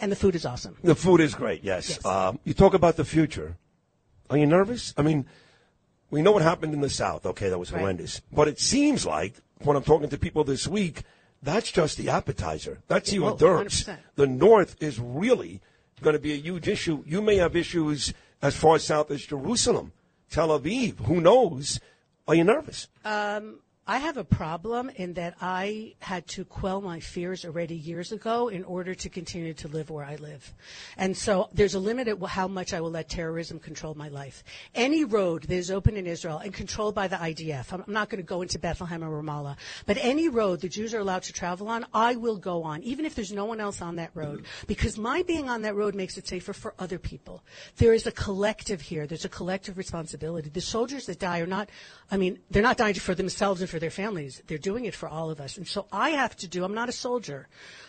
S20: and the food is awesome.
S7: The food is great, yes. Um, you talk about the future. Are you nervous? I mean, we know what happened in the South. Okay, that was
S20: Right.
S7: horrendous. But it seems like, when I'm talking to people this week, that's just the appetizer. That's the hors d'oeuvres. The North is really going to be a huge issue. You may have issues as far south as Jerusalem, Tel Aviv. Who knows? Are you nervous?
S20: Um, I have a problem in that I had to quell my fears already years ago in order to continue to live where I live. And so there's a limit at how much I will let terrorism control my life. Any road that is open in Israel and controlled by the IDF, I'm not going to go into Bethlehem or Ramallah, but any road the Jews are allowed to travel on, I will go on, even if there's no one else on that road, because my being on that road makes it safer for other people. There is a collective here. There's a collective responsibility. The soldiers that die are not, I mean, they're not dying for themselves and for their families. They're doing it for all of us. And so I have to do, I'm not a soldier.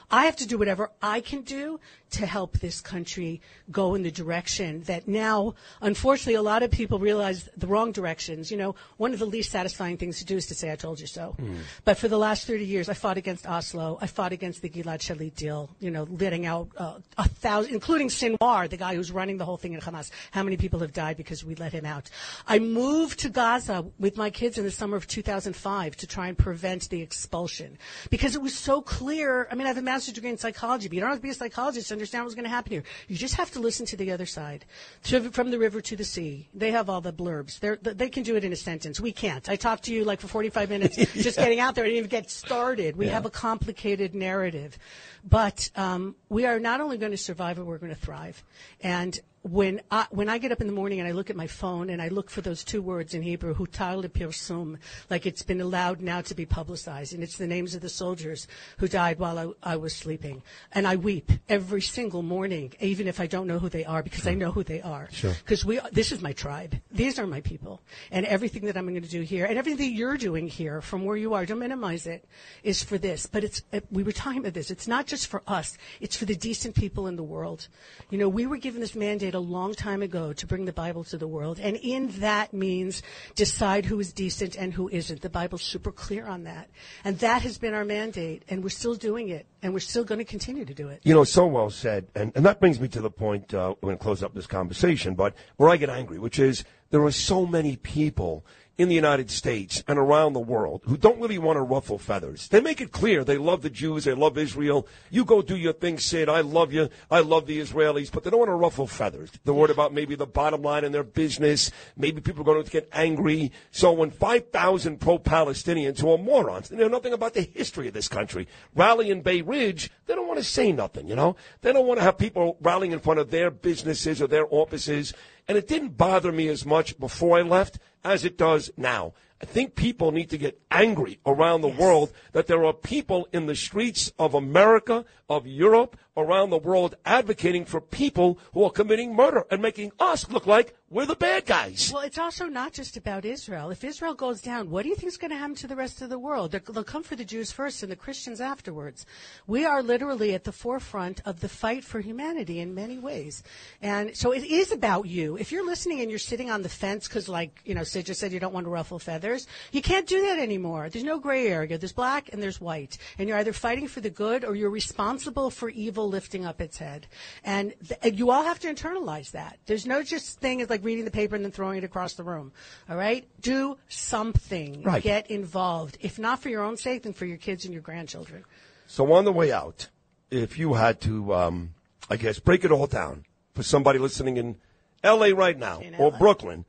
S20: I have to do whatever I can do to help this country go in the direction that now, unfortunately, a lot of people realize the wrong directions. You know, one of the least satisfying things to do is to say, I told you so. But for the last 30 years, I fought against Oslo. I fought against the Gilad Shalit deal, you know, letting out uh, a thousand, including Sinwar, the guy who's running the whole thing in Hamas. How many people have died because we let him out? I moved to Gaza with my kids in the summer of 2005 to try and prevent the expulsion because it was so clear. I mean, I have a master's degree in psychology, but you don't have to be a psychologist to understand what's going to happen here. You just have to listen to the other side. To, from the river to the sea. They have all the blurbs. They're, they can do it in a sentence. We can't. I talked to you like for 45 minutes just getting out there. I didn't even get started. We
S21: Yeah.
S20: have a complicated narrative. But um, we are not only going to survive, but we're going to thrive. And when I, when I get up in the morning and I look at my phone and I look for those two words in Hebrew, hutar lepirsum, like it's been allowed now to be publicized, and it's the names of the soldiers who died while I, I was sleeping. And I weep every single morning, even if I don't know who they are, because I know who they are.
S7: Sure.
S20: Because we, this is my tribe. These are my people. And everything that I'm going to do here, and everything that you're doing here from where you are, don't minimize it, is for this. But it's, we were talking about this. It's not just for us. It's for the decent people in the world. You know, we were given this mandate a long time ago to bring the Bible to the world. And in that means decide who is decent and who isn't. The Bible's super clear on that. And that has been our mandate. And we're still doing it. And we're still going to continue to do it.
S7: You know, so well said. And, and that brings me to the point, uh, we're going to close up this conversation, but where I get angry, which is there are so many people in the United States and around the world who don't really want to ruffle feathers. They make it clear they love the Jews, they love Israel. You go do your thing, Sid. I love you. I love the Israelis, but they don't want to ruffle feathers. They're worried about maybe the bottom line in their business. Maybe people are going to get angry. So when 5,000 pro-Palestinians who are morons, they know nothing about the history of this country, rally in Bay Ridge, they don't want to say nothing, you know? They don't want to have people rallying in front of their businesses or their offices. And it didn't bother me as much before I left as it does now. I think people need to get angry around the world that there are people in the streets of America, of Europe, around the world advocating for people who are committing murder and making us look like we're the bad guys.
S20: Well, it's also not just about Israel. If Israel goes down, what do you think is going to happen to the rest of the world? They'll come for the Jews first and the Christians afterwards. We are literally at the forefront of the fight for humanity in many ways. And so it is about you. If you're listening and you're sitting on the fence because, like, you know, Sid just said you don't want to ruffle feathers, you can't do that anymore. There's no gray area. There's black and there's white. And you're either fighting for the good or you're responsible for evil lifting up its head. And, th- you all have to internalize that. There's no just thing as like reading the paper and then throwing it across the room. All right? Do something.
S7: Right.
S20: Get involved. If not for your own sake, then for your kids and your grandchildren.
S7: So on the way out, if you had to, um, I guess, break it all down for somebody listening in L.A. right now or Brooklyn,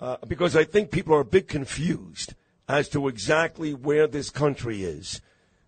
S7: uh, because I think people are a bit confused as to exactly where this country is.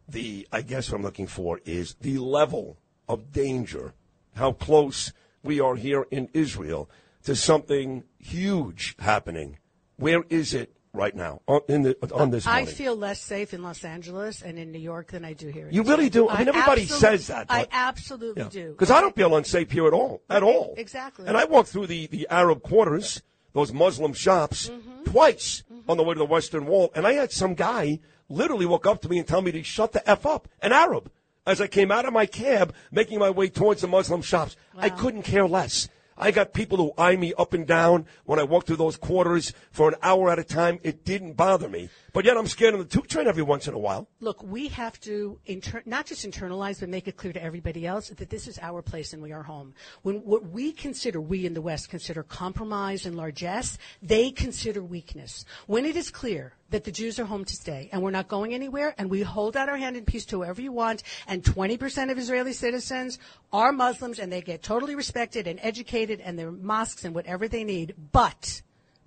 S7: The, I guess what I'm looking for is the level of danger, how close we are here in Israel to something huge happening. Where is it right now on, in the, on this
S20: I feel less safe in Los Angeles and in New York than I do here. in
S7: You really do? I mean, everybody
S20: absolute-
S7: says that,
S20: I
S7: but-
S20: absolutely do.
S7: Because I don't feel unsafe here at all, at all.
S20: Exactly.
S7: And I walked through the, the Arab quarters, those Muslim shops,
S20: Mm-hmm.
S7: twice on the way to the Western Wall, and I had some guy literally walk up to me and tell me to shut the f up, an Arab, as I came out of my cab, making my way towards the Muslim shops. I couldn't care less. I got people who eye me up and down when I walk through those quarters for an hour at a time. It didn't bother me. But yet I'm scared of the tube train every once in a while.
S20: Look, we have to inter- not just internalize, but make it clear to everybody else that this is our place and we are home. When what we consider, we in the West consider compromise and largesse, they consider weakness. When it is clear that the Jews are home to stay and we're not going anywhere and we hold out our hand in peace to whoever you want and 20% of Israeli citizens are Muslims and they get totally respected and educated and their mosques and whatever they need. But,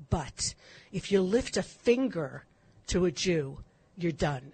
S20: but, if you lift a finger to a Jew, you're done.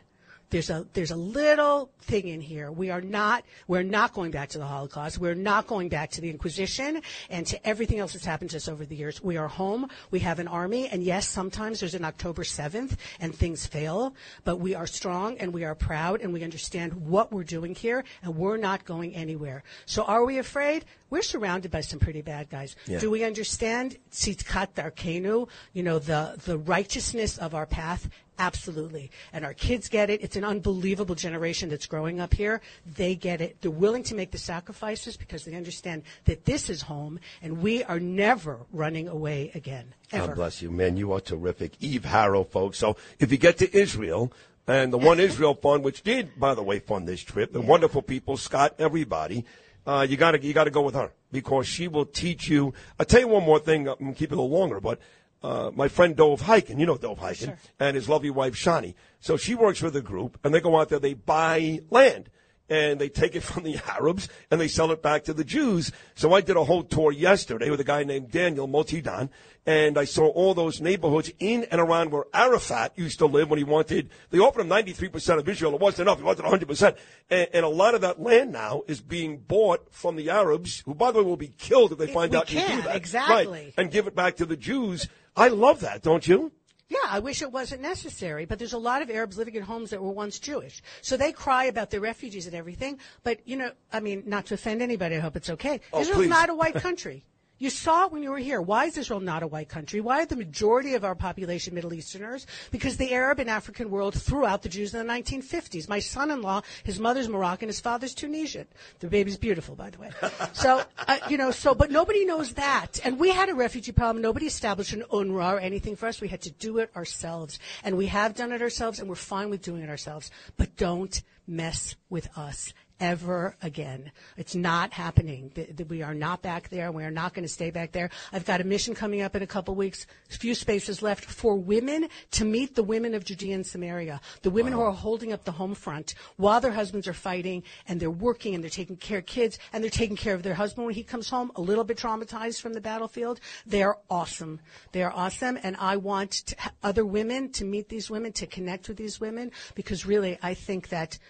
S20: There's a there's a little thing in here. We are not we're not going back to the Holocaust. We're not going back to the Inquisition and to everything else that's happened to us over the years. We are home. We have an army, and yes, sometimes there's an October 7th and things fail, but we are strong and we are proud and we understand what we're doing here, and we're not going anywhere. So, are we afraid? We're surrounded by some pretty bad guys.
S21: Yeah.
S20: Do we understand tzitkat darkenu? You know the the righteousness of our path. Absolutely. And our kids get it. It's an unbelievable generation that's growing up here. They get it. They're willing to make the sacrifices because they understand that this is home and we are never running away again. Ever.
S7: God bless you, man. You are terrific. Eve Harrow, folks. So if you get to Israel, and the One Israel Fund, which did, by the way, fund this trip, the wonderful people, Scott, everybody, uh, you gotta, you gotta go with her because she will teach you. I'll tell you one more thing. I'm gonna keep it a little longer, but, uh, my friend Dov Hikind, you know Dov Hikind, and his lovely wife Shani. So she works with a group and they go out there, they buy land and they take it from the Arabs and they sell it back to the Jews. So I did a whole tour yesterday with a guy named Daniel Motidan, and I saw all those neighborhoods in and around where Arafat used to live when he wanted. They offered him 93% of Israel. It wasn't enough. He wanted 100%. And, and a lot of that land now is being bought from the Arabs, who, by the way, will be killed if they find
S20: we
S7: out you do that.
S20: exactly.
S7: Right. And give it back to the Jews. I love that, don't you?
S20: Yeah, I wish it wasn't necessary, but there's a lot of Arabs living in homes that were once Jewish. So they cry about their refugees and everything, but you know, I mean, not to offend anybody, I hope it's okay.
S21: Oh,
S20: Israel's
S21: please.
S20: not a white country. You saw it when you were here. Why is Israel not a white country? Why are the majority of our population Middle Easterners? Because the Arab and African world threw out the Jews in the 1950s. My son-in-law, his mother's Moroccan, his father's Tunisian. The baby's beautiful, by the way. So, uh, you know, so, but nobody knows that. And we had a refugee problem. Nobody established an UNRWA or anything for us. We had to do it ourselves. And we have done it ourselves, and we're fine with doing it ourselves. But don't mess with us ever again. It's not happening. We are not back there. We are not going to stay back there. I've got a mission coming up in a couple weeks. A few spaces left for women to meet the women of Judea and Samaria, the women who are holding up the home front while their husbands are fighting and they're working and they're taking care of kids and they're taking care of their husband when he comes home a little bit traumatized from the battlefield. They are awesome. They are awesome. And I want other women to meet these women, to connect with these women because really I think that th-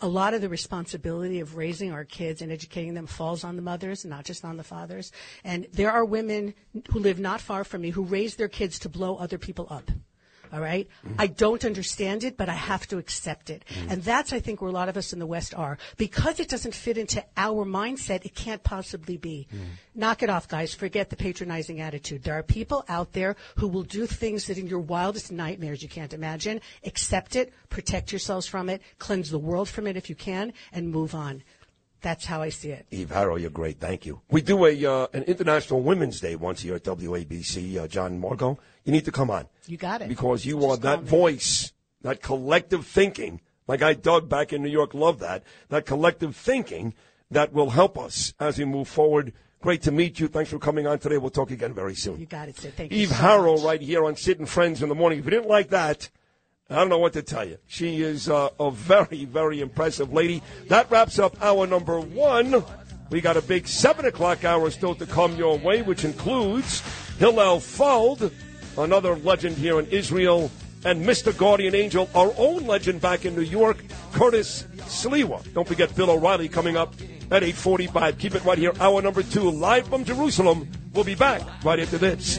S20: a lot of the responsibility of raising our kids and educating them falls on the mothers, not just on the fathers. And there are women who live not far from me who raise their kids to blow other people up. All right? Mm-hmm. I don't understand it, but I have to accept it. Mm-hmm. And that's, I think, where a lot of us in the West are. Because it doesn't fit into our mindset, it can't possibly be. Mm-hmm. Knock it off, guys. Forget the patronizing attitude. There are people out there who will do things that in your wildest nightmares you can't imagine. Accept it, protect yourselves from it, cleanse the world from it if you can, and move on. That's how I see it.
S7: Eve Harrow, you're great. Thank you. We do a uh, an International Women's Day once a year at WABC. Uh, John Margot, you need to come on
S20: You got it.
S7: because you are that voice, that collective thinking. My guy Doug back in New York loved that. That collective thinking that will help us as we move forward. Great to meet you. Thanks for coming on today. We'll talk again very soon.
S20: You got it, Sid. Thank you.
S7: Eve
S20: so
S7: Harrow
S20: much.
S7: right here on and Friends in the morning. If you didn't like that, I don't know what to tell you. She is uh, a very, very impressive lady. That wraps up hour number one. We got a big seven o'clock hour still to come your way, which includes Hillel Fuld, another legend here in Israel, and Mr. Guardian Angel, our own legend back in New York, Curtis Sliwa. Don't forget Bill O'Reilly coming up at 8.45. Keep it right here, hour number two, live from Jerusalem. We'll be back right after this.